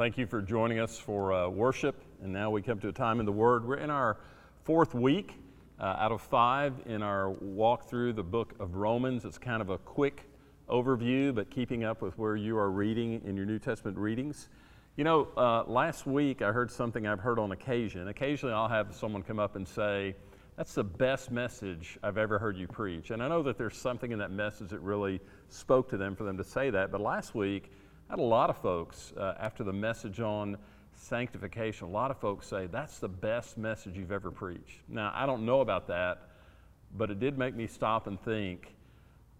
thank you for joining us for uh, worship. And now we come to a time in the Word. We're in our fourth week uh, out of five in our walk through the book of Romans. It's kind of a quick overview, but keeping up with where you are reading in your New Testament readings. You know, uh, last week I heard something I've heard on occasion. Occasionally I'll have someone come up and say, That's the best message I've ever heard you preach. And I know that there's something in that message that really spoke to them for them to say that. But last week, I had a lot of folks, uh, after the message on sanctification, a lot of folks say, that's the best message you've ever preached. Now, I don't know about that, but it did make me stop and think.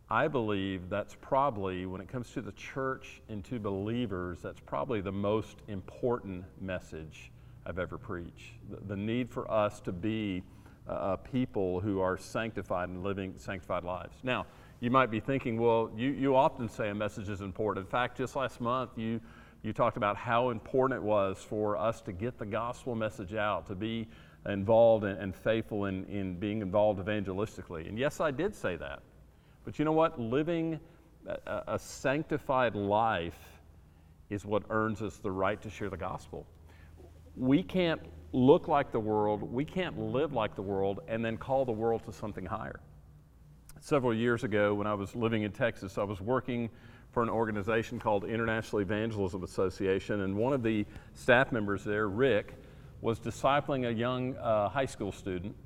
I believe that's probably, when it comes to the church and to believers, that's probably the most important message I've ever preached. The, the need for us to be uh, people who are sanctified and living sanctified lives. Now, you might be thinking, well, you, you often say a message is important. In fact, just last month, you, you talked about how important it was for us to get the gospel message out, to be involved and, and faithful in, in being involved evangelistically. And yes, I did say that. But you know what? Living a, a sanctified life is what earns us the right to share the gospel. We can't look like the world, we can't live like the world, and then call the world to something higher several years ago when I was living in Texas, I was working for an organization called International Evangelism Association, and one of the staff members there, Rick, was discipling a young uh, high school student.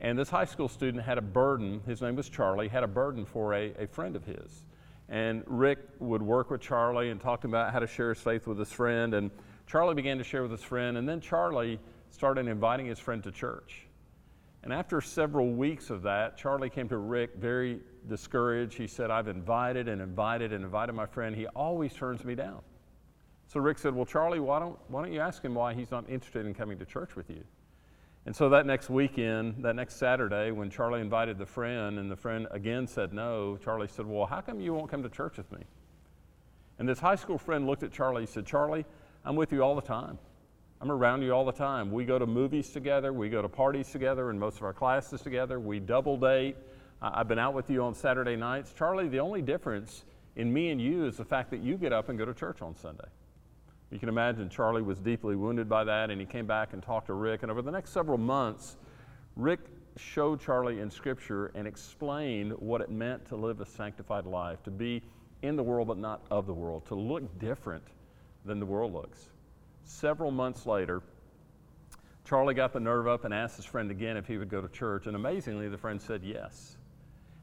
And this high school student had a burden, his name was Charlie, had a burden for a, a friend of his. And Rick would work with Charlie and talk about how to share his faith with his friend. And Charlie began to share with his friend, and then Charlie started inviting his friend to church. And after several weeks of that, Charlie came to Rick very discouraged. He said, I've invited and invited and invited my friend. He always turns me down. So Rick said, Well, Charlie, why don't, why don't you ask him why he's not interested in coming to church with you? And so that next weekend, that next Saturday, when Charlie invited the friend and the friend again said no, Charlie said, Well, how come you won't come to church with me? And this high school friend looked at Charlie and said, Charlie, I'm with you all the time. I'm around you all the time. We go to movies together, we go to parties together, and most of our classes together. We double date. I've been out with you on Saturday nights. Charlie, the only difference in me and you is the fact that you get up and go to church on Sunday. You can imagine Charlie was deeply wounded by that, and he came back and talked to Rick. And over the next several months, Rick showed Charlie in Scripture and explained what it meant to live a sanctified life, to be in the world but not of the world, to look different than the world looks. Several months later, Charlie got the nerve up and asked his friend again if he would go to church, and amazingly, the friend said yes.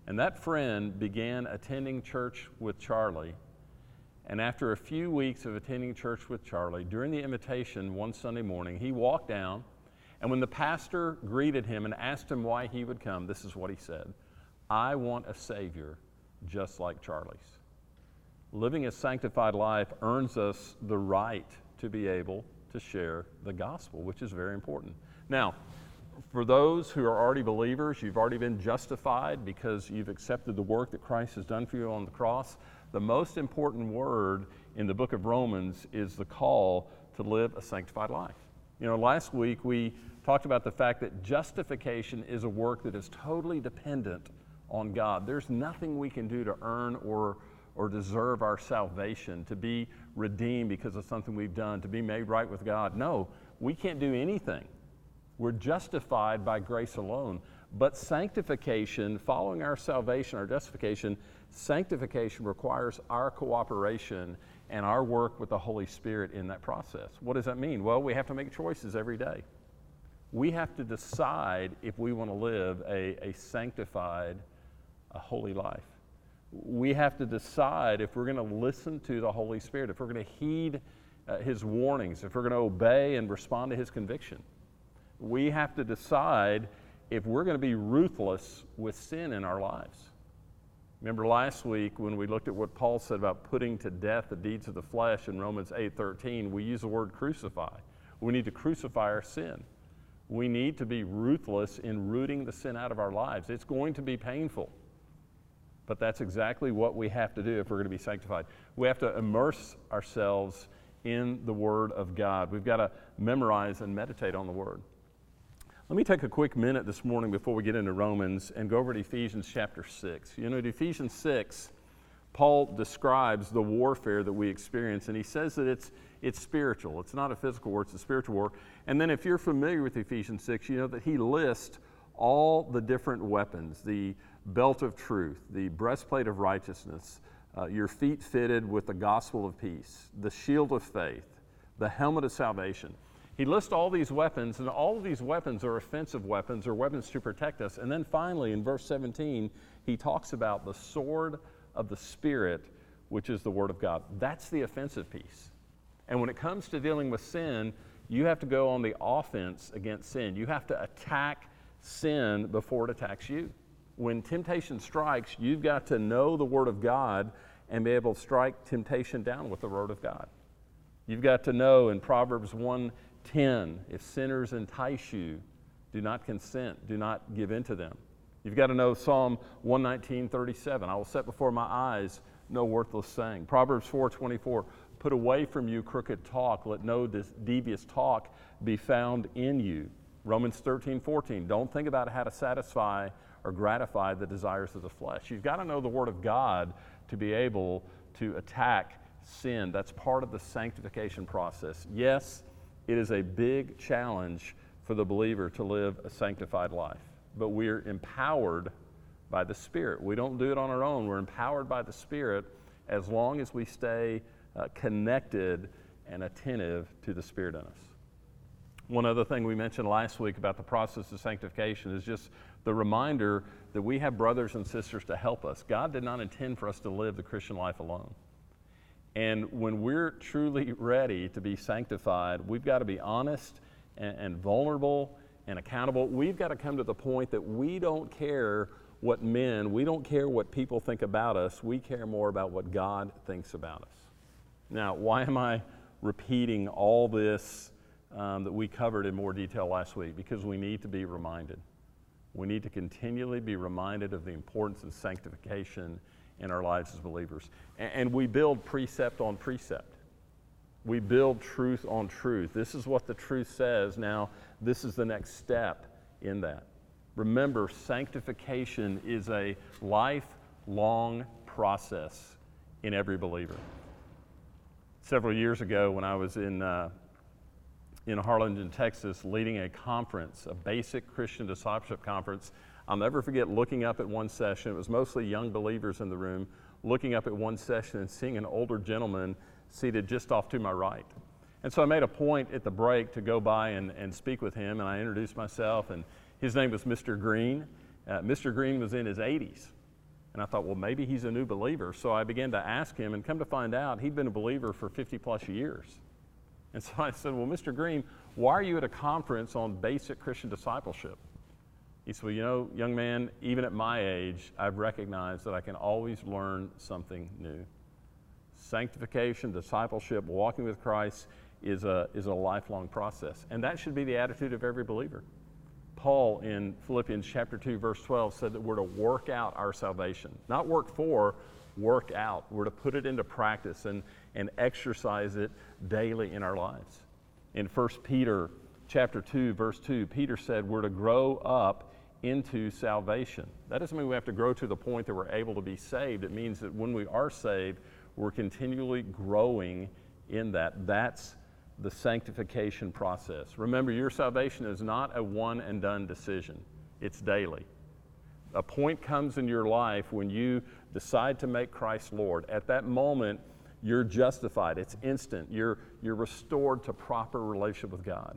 And that friend began attending church with Charlie. And after a few weeks of attending church with Charlie, during the invitation one Sunday morning, he walked down, and when the pastor greeted him and asked him why he would come, this is what he said I want a Savior just like Charlie's. Living a sanctified life earns us the right to be able to share the gospel, which is very important. Now, for those who are already believers, you've already been justified because you've accepted the work that Christ has done for you on the cross. The most important word in the book of Romans is the call to live a sanctified life. You know, last week we talked about the fact that justification is a work that is totally dependent on God. There's nothing we can do to earn or or deserve our salvation, to be redeemed because of something we've done, to be made right with God. No, we can't do anything. We're justified by grace alone. But sanctification, following our salvation, our justification, sanctification requires our cooperation and our work with the Holy Spirit in that process. What does that mean? Well, we have to make choices every day. We have to decide if we want to live a, a sanctified, a holy life we have to decide if we're going to listen to the Holy Spirit, if we're going to heed uh, His warnings, if we're going to obey and respond to His conviction. We have to decide if we're going to be ruthless with sin in our lives. Remember last week when we looked at what Paul said about putting to death the deeds of the flesh in Romans 8:13, we use the word crucify. We need to crucify our sin. We need to be ruthless in rooting the sin out of our lives. It's going to be painful. But that's exactly what we have to do if we're going to be sanctified. We have to immerse ourselves in the Word of God. We've got to memorize and meditate on the Word. Let me take a quick minute this morning before we get into Romans and go over to Ephesians chapter 6. You know, in Ephesians 6, Paul describes the warfare that we experience, and he says that it's, It's spiritual. It's not a physical war, it's a spiritual war. And then if you're familiar with Ephesians 6, you know that he lists all the different weapons the belt of truth, the breastplate of righteousness, uh, your feet fitted with the gospel of peace, the shield of faith, the helmet of salvation. He lists all these weapons, and all of these weapons are offensive weapons or weapons to protect us. And then finally, in verse 17, he talks about the sword of the Spirit, which is the Word of God. That's the offensive piece. And when it comes to dealing with sin, you have to go on the offense against sin. You have to attack sin before it attacks you. When temptation strikes, you've got to know the Word of God and be able to strike temptation down with the Word of God. You've got to know in Proverbs 1:10, if sinners entice you, do not consent, do not give in to them. You've got to know Psalm 119:37, I will set before my eyes no worthless saying. Proverbs 4:24, put away from you crooked talk, let no devious talk be found in you. Romans 13:14, don't think about how to satisfy or gratify the desires of the flesh. You've got to know the Word of God to be able to attack sin. That's part of the sanctification process. Yes, it is a big challenge for the believer to live a sanctified life, but we're empowered by the Spirit. We don't do it on our own. We're empowered by the Spirit as long as we stay uh, connected and attentive to the Spirit in us. One other thing we mentioned last week about the process of sanctification is just the reminder that we have brothers and sisters to help us. God did not intend for us to live the Christian life alone. And when we're truly ready to be sanctified, we've got to be honest and, and vulnerable and accountable. We've got to come to the point that we don't care what men, we don't care what people think about us. We care more about what God thinks about us. Now, why am I repeating all this um, that we covered in more detail last week? Because we need to be reminded. We need to continually be reminded of the importance of sanctification in our lives as believers. And, and we build precept on precept. We build truth on truth. This is what the truth says. Now, this is the next step in that. Remember, sanctification is a lifelong process in every believer. Several years ago, when I was in, uh, in Harlingen, Texas, leading a conference, a basic Christian discipleship conference, I'll never forget looking up at one session. It was mostly young believers in the room, looking up at one session and seeing an older gentleman seated just off to my right. And so I made a point at the break to go by and, and speak with him, and I introduced myself, and his name was Mr. Green. Uh, Mr. Green was in his 80s. And I thought, well, maybe he's a new believer. So I began to ask him, and come to find out, he'd been a believer for 50 plus years. And so I said, well, Mr. Green, why are you at a conference on basic Christian discipleship? He said, Well, you know, young man, even at my age, I've recognized that I can always learn something new. Sanctification, discipleship, walking with Christ is a, is a lifelong process. And that should be the attitude of every believer. Paul in Philippians chapter 2, verse 12 said that we're to work out our salvation. Not work for, work out. We're to put it into practice and, and exercise it daily in our lives. In 1 Peter chapter 2, verse 2, Peter said we're to grow up into salvation. That doesn't mean we have to grow to the point that we're able to be saved. It means that when we are saved, we're continually growing in that. That's the sanctification process. Remember, your salvation is not a one and done decision, it's daily. A point comes in your life when you decide to make Christ Lord. At that moment, you're justified. It's instant. You're, you're restored to proper relationship with God.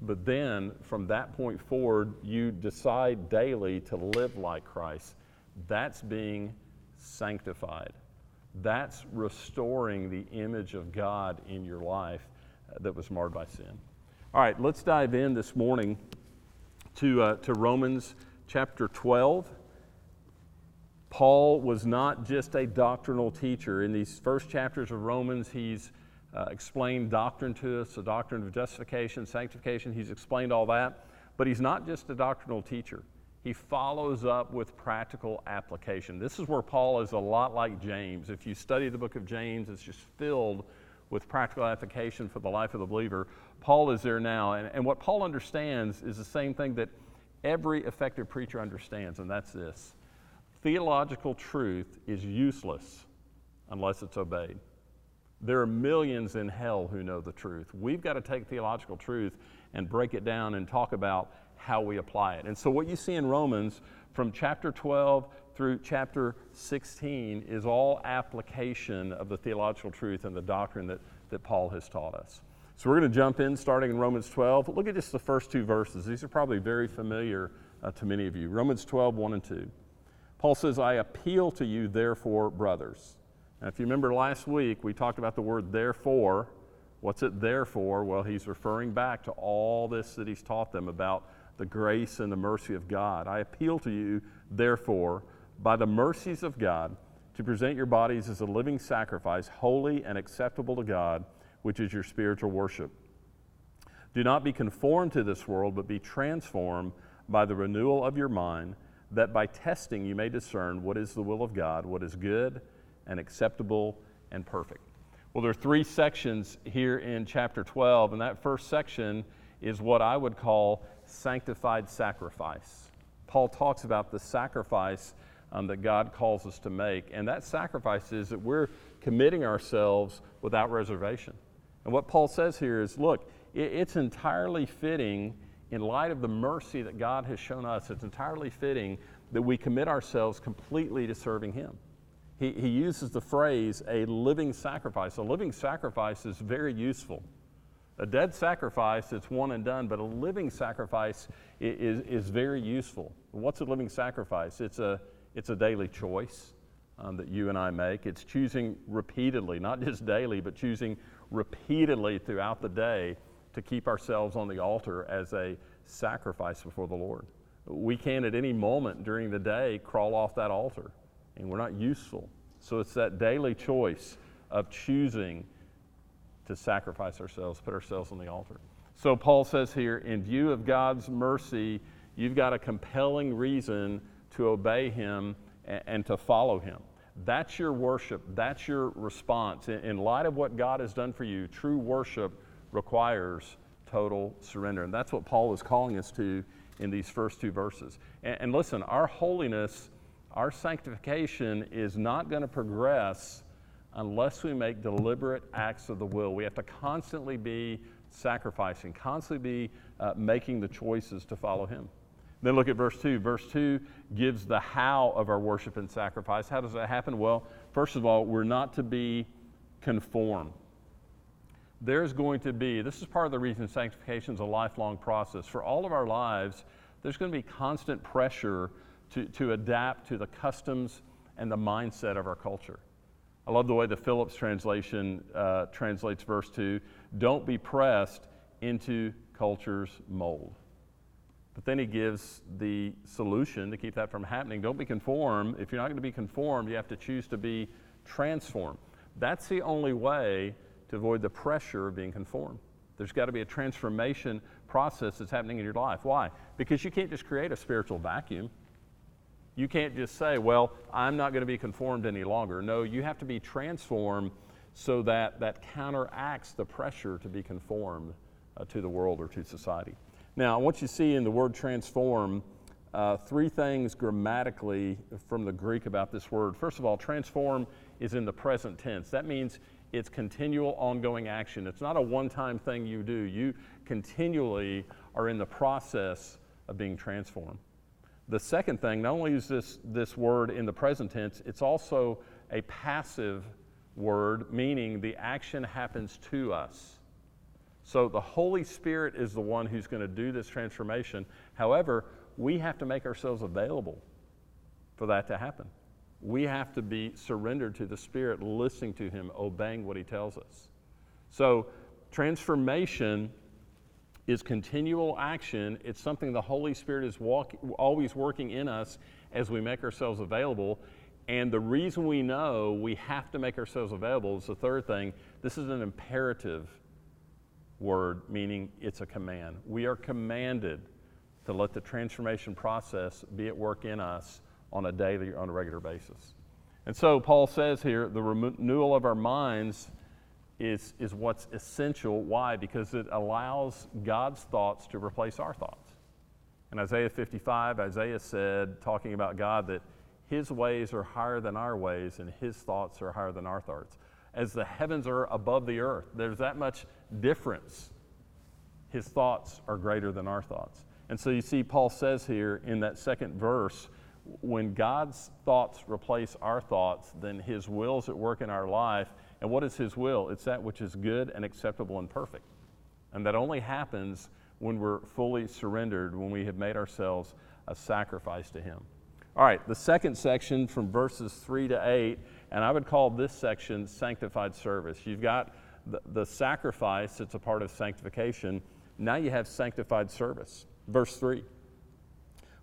But then from that point forward, you decide daily to live like Christ. That's being sanctified. That's restoring the image of God in your life uh, that was marred by sin. All right, let's dive in this morning to, uh, to Romans chapter 12. Paul was not just a doctrinal teacher. In these first chapters of Romans, he's uh, explained doctrine to us, the doctrine of justification, sanctification. He's explained all that. But he's not just a doctrinal teacher, he follows up with practical application. This is where Paul is a lot like James. If you study the book of James, it's just filled with practical application for the life of the believer. Paul is there now. And, and what Paul understands is the same thing that every effective preacher understands, and that's this theological truth is useless unless it's obeyed. There are millions in hell who know the truth. We've got to take theological truth and break it down and talk about how we apply it. And so, what you see in Romans from chapter 12 through chapter 16 is all application of the theological truth and the doctrine that, that Paul has taught us. So, we're going to jump in starting in Romans 12. Look at just the first two verses. These are probably very familiar uh, to many of you. Romans 12, 1 and 2. Paul says, I appeal to you, therefore, brothers. Now, if you remember last week, we talked about the word therefore. What's it there for? Well, he's referring back to all this that he's taught them about the grace and the mercy of God. I appeal to you, therefore, by the mercies of God, to present your bodies as a living sacrifice, holy and acceptable to God, which is your spiritual worship. Do not be conformed to this world, but be transformed by the renewal of your mind, that by testing you may discern what is the will of God, what is good and acceptable and perfect. Well, there are three sections here in chapter 12, and that first section is what I would call sanctified sacrifice. Paul talks about the sacrifice um, that God calls us to make, and that sacrifice is that we're committing ourselves without reservation. And what Paul says here is look, it's entirely fitting in light of the mercy that God has shown us, it's entirely fitting that we commit ourselves completely to serving Him. He, he uses the phrase a living sacrifice. A living sacrifice is very useful. A dead sacrifice, it's one and done, but a living sacrifice is, is very useful. What's a living sacrifice? It's a, it's a daily choice um, that you and I make. It's choosing repeatedly, not just daily, but choosing repeatedly throughout the day to keep ourselves on the altar as a sacrifice before the Lord. We can at any moment during the day crawl off that altar and we're not useful. So it's that daily choice of choosing to sacrifice ourselves, put ourselves on the altar. So Paul says here, in view of God's mercy, you've got a compelling reason to obey him and, to follow him. That's your worship. That's your response. In, light of what God has done for you, true worship requires total surrender. And that's what Paul is calling us to in these first two verses. And, and listen, our holiness, our sanctification is not going to progress unless we make deliberate acts of the will. We have to constantly be sacrificing, constantly be uh, making the choices to follow Him. Then look at verse 2. Verse 2 gives the how of our worship and sacrifice. How does that happen? Well, first of all, we're not to be conformed. There's going to be, this is part of the reason sanctification is a lifelong process. For all of our lives, there's going to be constant pressure to, to adapt to the customs and the mindset of our culture. I love the way the Phillips translation uh, translates verse 2 don't be pressed into culture's mold. But then he gives the solution to keep that from happening. Don't be conformed. If you're not going to be conformed, you have to choose to be transformed. That's the only way to avoid the pressure of being conformed. There's got to be a transformation process that's happening in your life. Why? Because you can't just create a spiritual vacuum. You can't just say, well, I'm not going to be conformed any longer. No, you have to be transformed so that that counteracts the pressure to be conformed uh, to the world or to society. Now, want you see in the word transform uh, three things grammatically from the Greek about this word. First of all, transform is in the present tense. That means it's continual, ongoing action. It's not a one time thing you do. You continually are in the process of being transformed. The second thing, not only is this, this word in the present tense, it's also a passive word, meaning the action happens to us. So the Holy Spirit is the one who's going to do this transformation. However, we have to make ourselves available for that to happen. We have to be surrendered to the Spirit, listening to Him, obeying what He tells us. So, transformation is continual action. It's something the Holy Spirit is walk, always working in us as we make ourselves available. And the reason we know we have to make ourselves available is the third thing. This is an imperative word, meaning it's a command. We are commanded to let the transformation process be at work in us on a daily, on a regular basis. And so Paul says here the renewal of our minds is, is what's essential. Why? Because it allows God's thoughts to replace our thoughts. In Isaiah 55, Isaiah said, talking about God, that his ways are higher than our ways and his thoughts are higher than our thoughts. as the heavens are above the earth. There's that much difference. His thoughts are greater than our thoughts. And so you see, Paul says here in that second verse, when God's thoughts replace our thoughts, then His will is at work in our life. And what is His will? It's that which is good and acceptable and perfect. And that only happens when we're fully surrendered, when we have made ourselves a sacrifice to Him. All right, the second section from verses 3 to 8, and I would call this section sanctified service. You've got the, the sacrifice it's a part of sanctification. Now you have sanctified service. Verse 3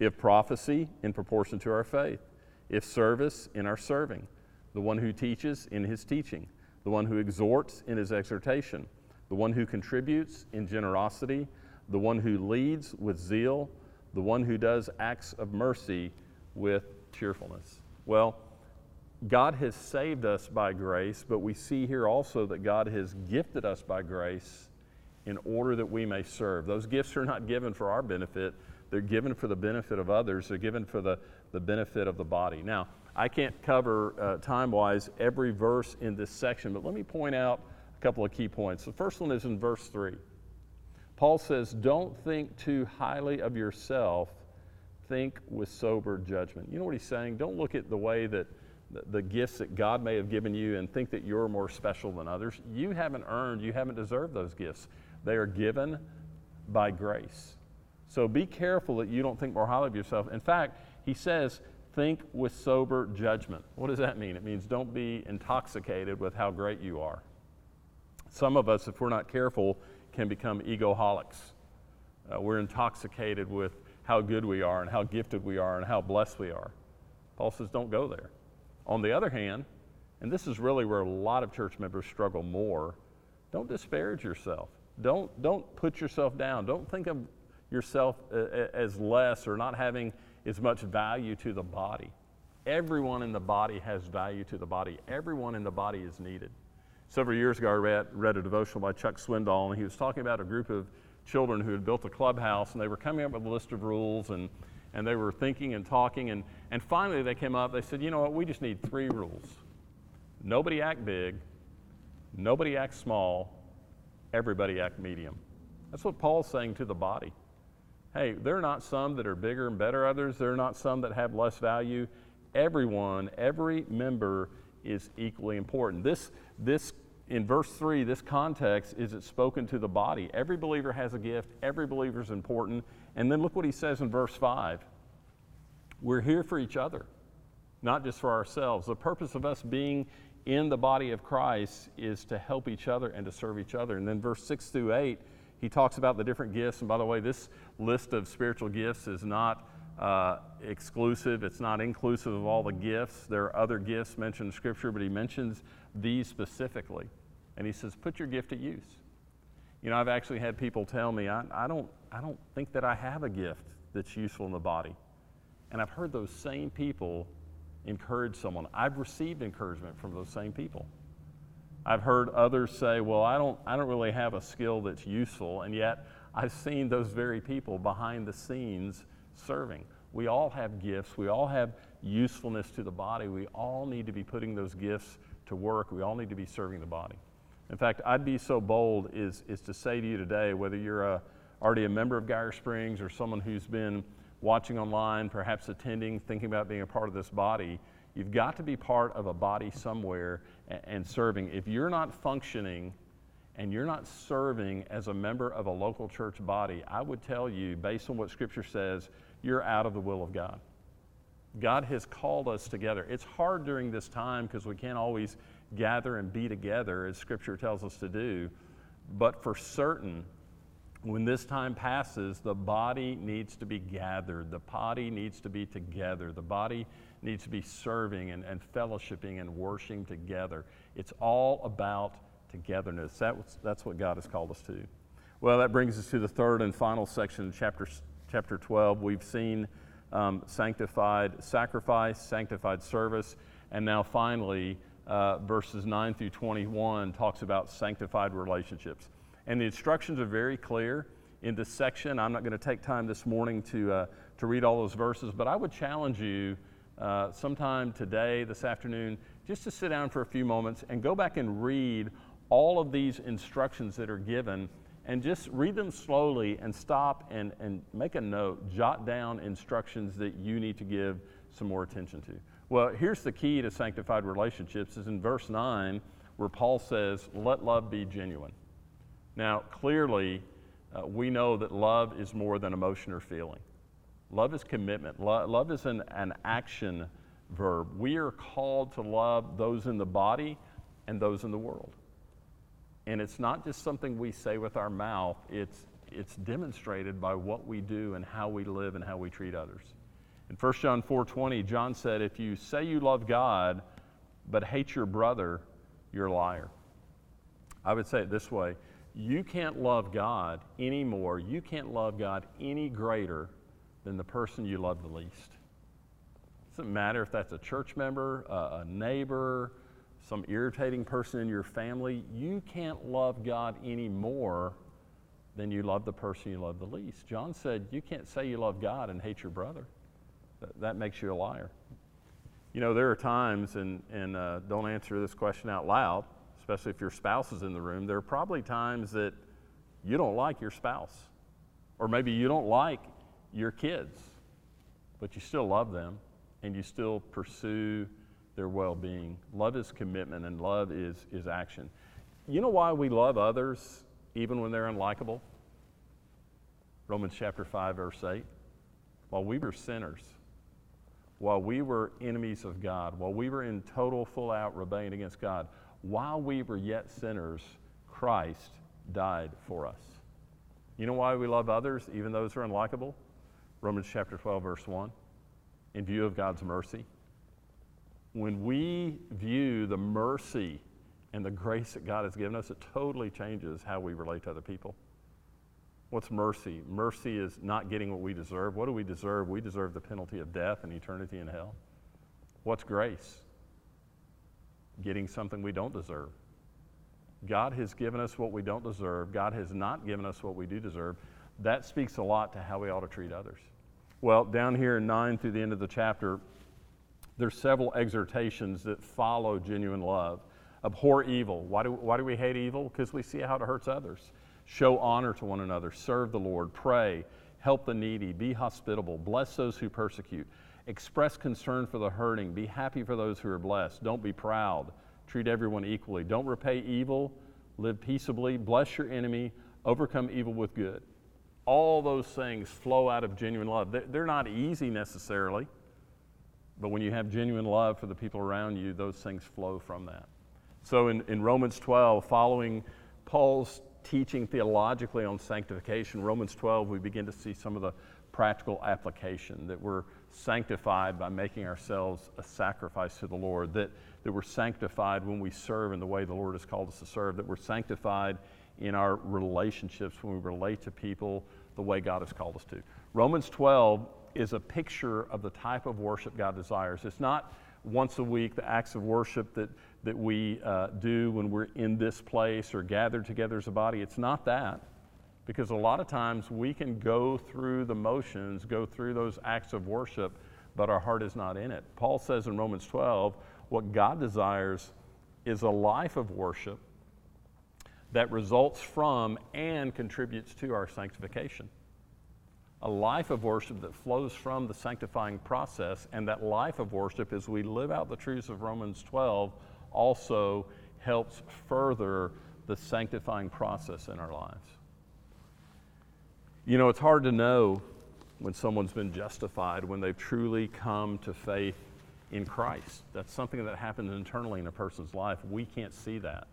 If prophecy, in proportion to our faith. If service, in our serving. The one who teaches, in his teaching. The one who exhorts, in his exhortation. The one who contributes, in generosity the one who leads with zeal, the one who does acts of mercy with cheerfulness. Well, God has saved us by grace, but we see here also that God has gifted us by grace in order that we may serve. Those gifts are not given for our benefit, they're given for the benefit of others, they're given for the, the benefit of the body. Now, I can't cover uh, time wise every verse in this section, but let me point out a couple of key points. The first one is in verse 3. Paul says, Don't think too highly of yourself, think with sober judgment. You know what he's saying? Don't look at the way that the, the gifts that God may have given you and think that you're more special than others. You haven't earned, you haven't deserved those gifts. They are given by grace. So be careful that you don't think more highly of yourself. In fact, he says, think with sober judgment. What does that mean? It means don't be intoxicated with how great you are. Some of us, if we're not careful, can become egoholics. Uh, we're intoxicated with how good we are and how gifted we are and how blessed we are. Paul says, don't go there. On the other hand, and this is really where a lot of church members struggle more, don't disparage yourself. Don't, don't put yourself down. Don't think of yourself uh, as less or not having as much value to the body. Everyone in the body has value to the body. Everyone in the body is needed. Several years ago, I read, read a devotional by Chuck Swindoll, and he was talking about a group of children who had built a clubhouse, and they were coming up with a list of rules, and, and they were thinking and talking, and, and finally they came up, they said, you know what, we just need three rules. Nobody act big, nobody act small, everybody act medium. That's what Paul's saying to the body. Hey, there are not some that are bigger and better others, there are not some that have less value. Everyone, every member is equally important. This, this in verse 3, this context is it's spoken to the body. Every believer has a gift, every believer is important. And then look what he says in verse 5 we're here for each other, not just for ourselves. The purpose of us being in the body of Christ is to help each other and to serve each other. And then verse 6 through 8, he talks about the different gifts. And by the way, this list of spiritual gifts is not uh, exclusive, it's not inclusive of all the gifts. There are other gifts mentioned in Scripture, but he mentions these specifically. And he says, put your gift at use. You know, I've actually had people tell me, I, I, don't, I don't think that I have a gift that's useful in the body. And I've heard those same people encourage someone. I've received encouragement from those same people. I've heard others say, well, I don't, I don't really have a skill that's useful, and yet I've seen those very people behind the scenes serving. We all have gifts, we all have usefulness to the body. We all need to be putting those gifts to work. We all need to be serving the body. In fact, I'd be so bold is, is to say to you today, whether you're a, already a member of Geyer Springs or someone who's been watching online, perhaps attending, thinking about being a part of this body, you've got to be part of a body somewhere and, serving. If you're not functioning and you're not serving as a member of a local church body, I would tell you, based on what Scripture says, you're out of the will of God. God has called us together. It's hard during this time because we can't always gather and be together as Scripture tells us to do. But for certain, when this time passes, the body needs to be gathered. The body needs to be together. The body needs to be serving and, and fellowshipping and worshiping together. It's all about togetherness. That was, that's what God has called us to. Well, that brings us to the third and final section of chapter, chapter 12. We've seen um, sanctified sacrifice, sanctified service, and now finally, uh, verses 9 through 21 talks about sanctified relationships. And the instructions are very clear in this section. I'm not going to take time this morning to, uh, to read all those verses, but I would challenge you uh, sometime today, this afternoon, just to sit down for a few moments and go back and read all of these instructions that are given and just read them slowly and stop and, and make a note, jot down instructions that you need to give some more attention to. Well, here's the key to sanctified relationships is in verse 9 where Paul says, let love be genuine. Now, clearly, uh, we know that love is more than emotion or feeling. Love is commitment. Lo- love is an, an action verb. We are called to love those in the body and those in the world. And it's not just something we say with our mouth, it's, it's demonstrated by what we do and how we live and how we treat others. In 1 John 4:20, John said, "If you say you love God but hate your brother, you're a liar." I would say it this way, you can't love God any more, you can't love God any greater than the person you love the least. It doesn't matter if that's a church member, a, neighbor, some irritating person in your family, you can't love God any more than you love the person you love the least. John said, You can't say you love God and hate your brother. That, that makes you a liar. You know, there are times, and, and uh, don't answer this question out loud, especially if your spouse is in the room, there are probably times that you don't like your spouse. Or maybe you don't like your kids, but you still love them and you still pursue their well being. Love is commitment and love is, is action. You know why we love others even when they're unlikable? Romans chapter 5, verse 8. While we were sinners, while we were enemies of God, while we were in total, full out rebellion against God, while we were yet sinners, Christ died for us. You know why we love others, even those who are unlikable? Romans chapter 12, verse 1. In view of God's mercy. When we view the mercy and the grace that God has given us, it totally changes how we relate to other people. What's mercy? Mercy is not getting what we deserve. What do we deserve? We deserve the penalty of death and eternity in hell. What's grace? Getting something we don't deserve. God has given us what we don't deserve. God has not given us what we do deserve. That speaks a lot to how we ought to treat others. Well, down here in 9 through the end of the chapter, there's several exhortations that follow genuine love. Abhor evil. Why do, why do we hate evil? Because we see how it hurts others. Show honor to one another. Serve the Lord. Pray. Help the needy. Be hospitable. Bless those who persecute. Express concern for the hurting. Be happy for those who are blessed. Don't be proud. Treat everyone equally. Don't repay evil. Live peaceably. Bless your enemy. Overcome evil with good. All those things flow out of genuine love. They're not easy necessarily. But when you have genuine love for the people around you, those things flow from that. So in, in Romans 12, following Paul's teaching theologically on sanctification, Romans 12, we begin to see some of the practical application that we're sanctified by making ourselves a sacrifice to the Lord, that, that we're sanctified when we serve in the way the Lord has called us to serve, that we're sanctified in our relationships when we relate to people the way God has called us to. Romans 12 is a picture of the type of worship God desires. It's not once a week the acts of worship that, that we uh, do when we're in this place or gathered together as a body. It's not that. Because a lot of times we can go through the motions, go through those acts of worship, but our heart is not in it. Paul says in Romans 12, what God desires is a life of worship that results from and contributes to our sanctification a life of worship that flows from the sanctifying process, and that life of worship, as we live out the truths of Romans 12, also helps further the sanctifying process in our lives. You know, it's hard to know when someone's been justified, when they've truly come to faith in Christ. That's something that happens internally in a person's life. We can't see that.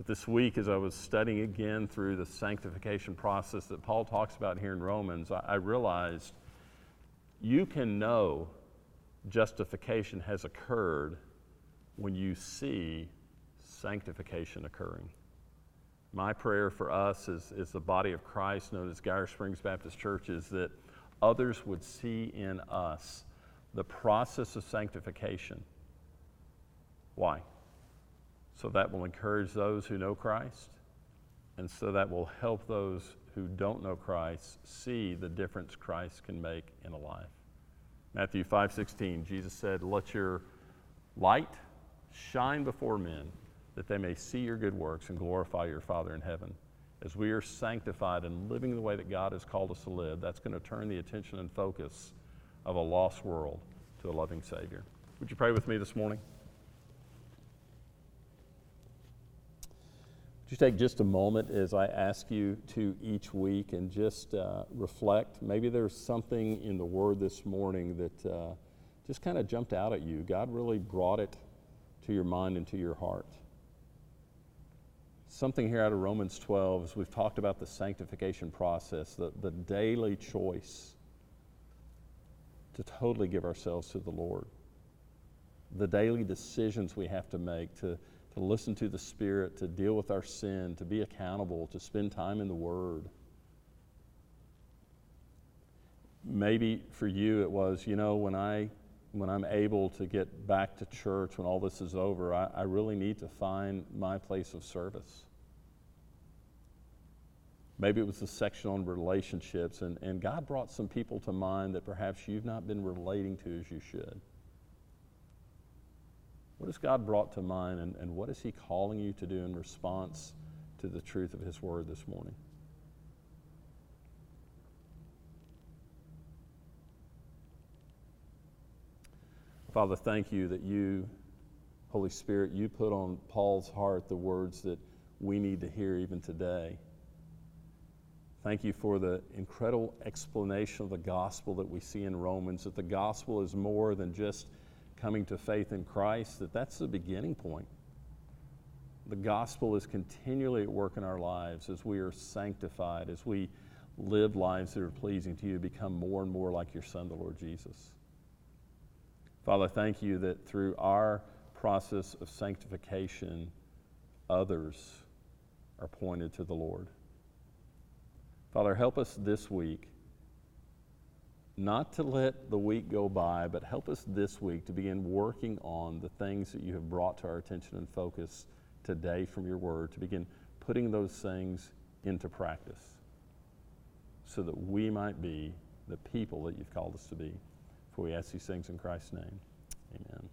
But this week, as I was studying again through the sanctification process that Paul talks about here in Romans, I, I realized you can know justification has occurred when you see sanctification occurring. My prayer for us as, as the body of Christ, known as Geyer Springs Baptist Church, is that others would see in us the process of sanctification. Why? So that will encourage those who know Christ, and so that will help those who don't know Christ see the difference Christ can make in a life. Matthew 5:16, Jesus said, "Let your light shine before men, that they may see your good works and glorify your Father in heaven." As we are sanctified and living the way that God has called us to live, that's going to turn the attention and focus of a lost world to a loving Savior. Would you pray with me this morning? You take just a moment as I ask you to each week and just uh, reflect? Maybe there's something in the Word this morning that uh, just kind of jumped out at you. God really brought it to your mind and to your heart. Something here out of Romans 12, as we've talked about the sanctification process, the, the daily choice to totally give ourselves to the Lord. The daily decisions we have to make to, to listen to the Spirit, to deal with our sin, to be accountable, to spend time in the Word. Maybe for you it was, you know, when I when I'm able to get back to church when all this is over, I, I really need to find my place of service. Maybe it was the section on relationships, and, and God brought some people to mind that perhaps you've not been relating to as you should. What has God brought to mind, and, and what is He calling you to do in response to the truth of His Word this morning? Father, thank you that you, Holy Spirit, you put on Paul's heart the words that we need to hear even today. Thank you for the incredible explanation of the gospel that we see in Romans, that the gospel is more than just coming to faith in Christ, that that's the beginning point. The gospel is continually at work in our lives as we are sanctified, as we live lives that are pleasing to you, become more and more like your Son, the Lord Jesus. Father, thank you that through our process of sanctification, others are pointed to the Lord. Father, help us this week not to let the week go by, but help us this week to begin working on the things that you have brought to our attention and focus today from your word, to begin putting those things into practice so that we might be the people that you've called us to be. For we ask these things in Christ's name. Amen.